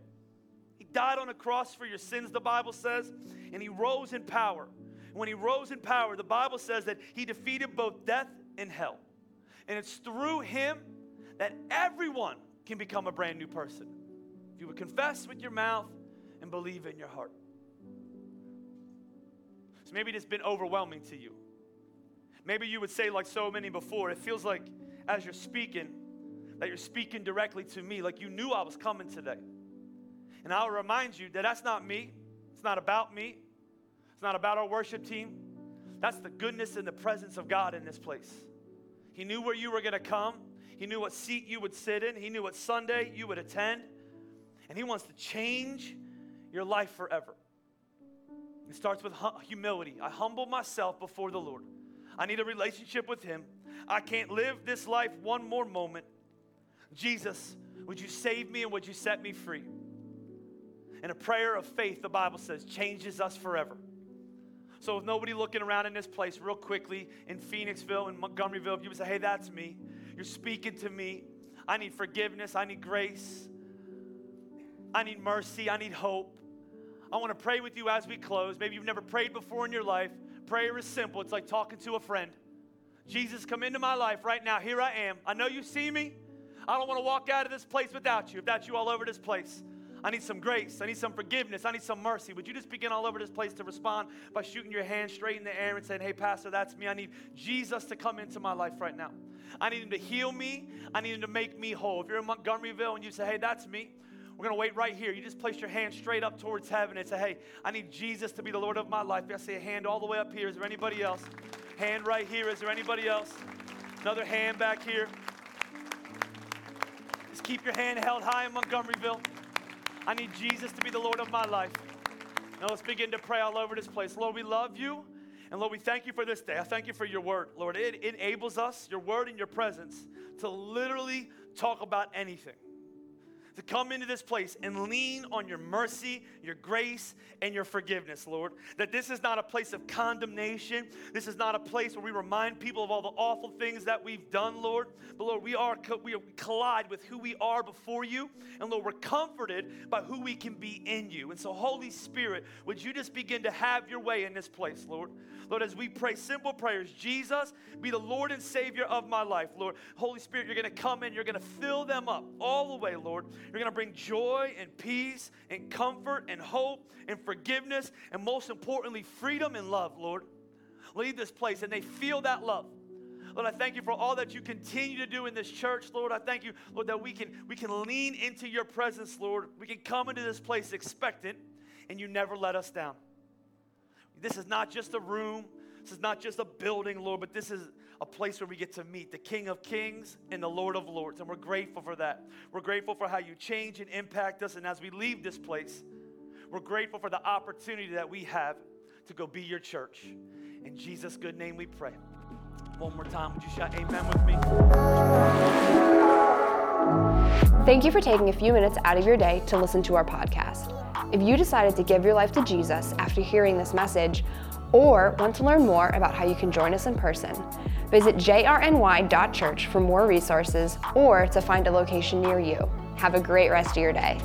Speaker 1: He died on a cross for your sins, the Bible says, and he rose in power. When he rose in power, the Bible says that he defeated both death and hell. And it's through him that everyone can become a brand new person. If you would confess with your mouth and believe in your heart. So maybe it's been overwhelming to you. Maybe you would say, like so many before, it feels like as you're speaking, that you're speaking directly to me, like you knew I was coming today. And I'll remind you that that's not me. It's not about me. It's not about our worship team. That's the goodness and the presence of God in this place. He knew where you were going to come, He knew what seat you would sit in, He knew what Sunday you would attend, and He wants to change your life forever. It starts with humility. I humble myself before the Lord. I need a relationship with Him. I can't live this life one more moment. Jesus, would you save me and would you set me free? And a prayer of faith, the Bible says, changes us forever. So, with nobody looking around in this place, real quickly in Phoenixville and Montgomeryville, if you would say, hey, that's me, you're speaking to me. I need forgiveness. I need grace. I need mercy. I need hope. I want to pray with you as we close. Maybe you've never prayed before in your life. Prayer is simple, it's like talking to a friend. Jesus, come into my life right now. Here I am. I know you see me. I don't want to walk out of this place without you. If that's you all over this place, I need some grace. I need some forgiveness. I need some mercy. Would you just begin all over this place to respond by shooting your hand straight in the air and saying, Hey, Pastor, that's me. I need Jesus to come into my life right now. I need him to heal me. I need him to make me whole. If you're in Montgomeryville and you say, Hey, that's me, we're going to wait right here. You just place your hand straight up towards heaven and say, Hey, I need Jesus to be the Lord of my life. I see a hand all the way up here. Is there anybody else? Hand right here. Is there anybody else? Another hand back here. Just keep your hand held high in Montgomeryville. I need Jesus to be the Lord of my life. Now let's begin to pray all over this place. Lord, we love you. And Lord, we thank you for this day. I thank you for your word. Lord, it enables us, your word and your presence, to literally talk about anything to come into this place and lean on your mercy, your grace, and your forgiveness, Lord. That this is not a place of condemnation. This is not a place where we remind people of all the awful things that we've done, Lord. But Lord, we are we collide with who we are before you, and Lord, we're comforted by who we can be in you. And so, Holy Spirit, would you just begin to have your way in this place, Lord? Lord, as we pray simple prayers, Jesus, be the Lord and Savior of my life, Lord. Holy Spirit, you're going to come in, you're going to fill them up all the way, Lord. You're going to bring joy and peace and comfort and hope and forgiveness and most importantly, freedom and love, Lord. Leave this place and they feel that love. Lord, I thank you for all that you continue to do in this church, Lord. I thank you, Lord, that we can we can lean into your presence, Lord. We can come into this place expectant, and you never let us down. This is not just a room, this is not just a building, Lord, but this is a place where we get to meet the King of Kings and the Lord of Lords. And we're grateful for that. We're grateful for how you change and impact us. And as we leave this place, we're grateful for the opportunity that we have to go be your church. In Jesus' good name we pray. One more time, would you shout amen with me?
Speaker 2: Thank you for taking a few minutes out of your day to listen to our podcast. If you decided to give your life to Jesus after hearing this message, or want to learn more about how you can join us in person, visit jrny.church for more resources or to find a location near you. Have a great rest of your day.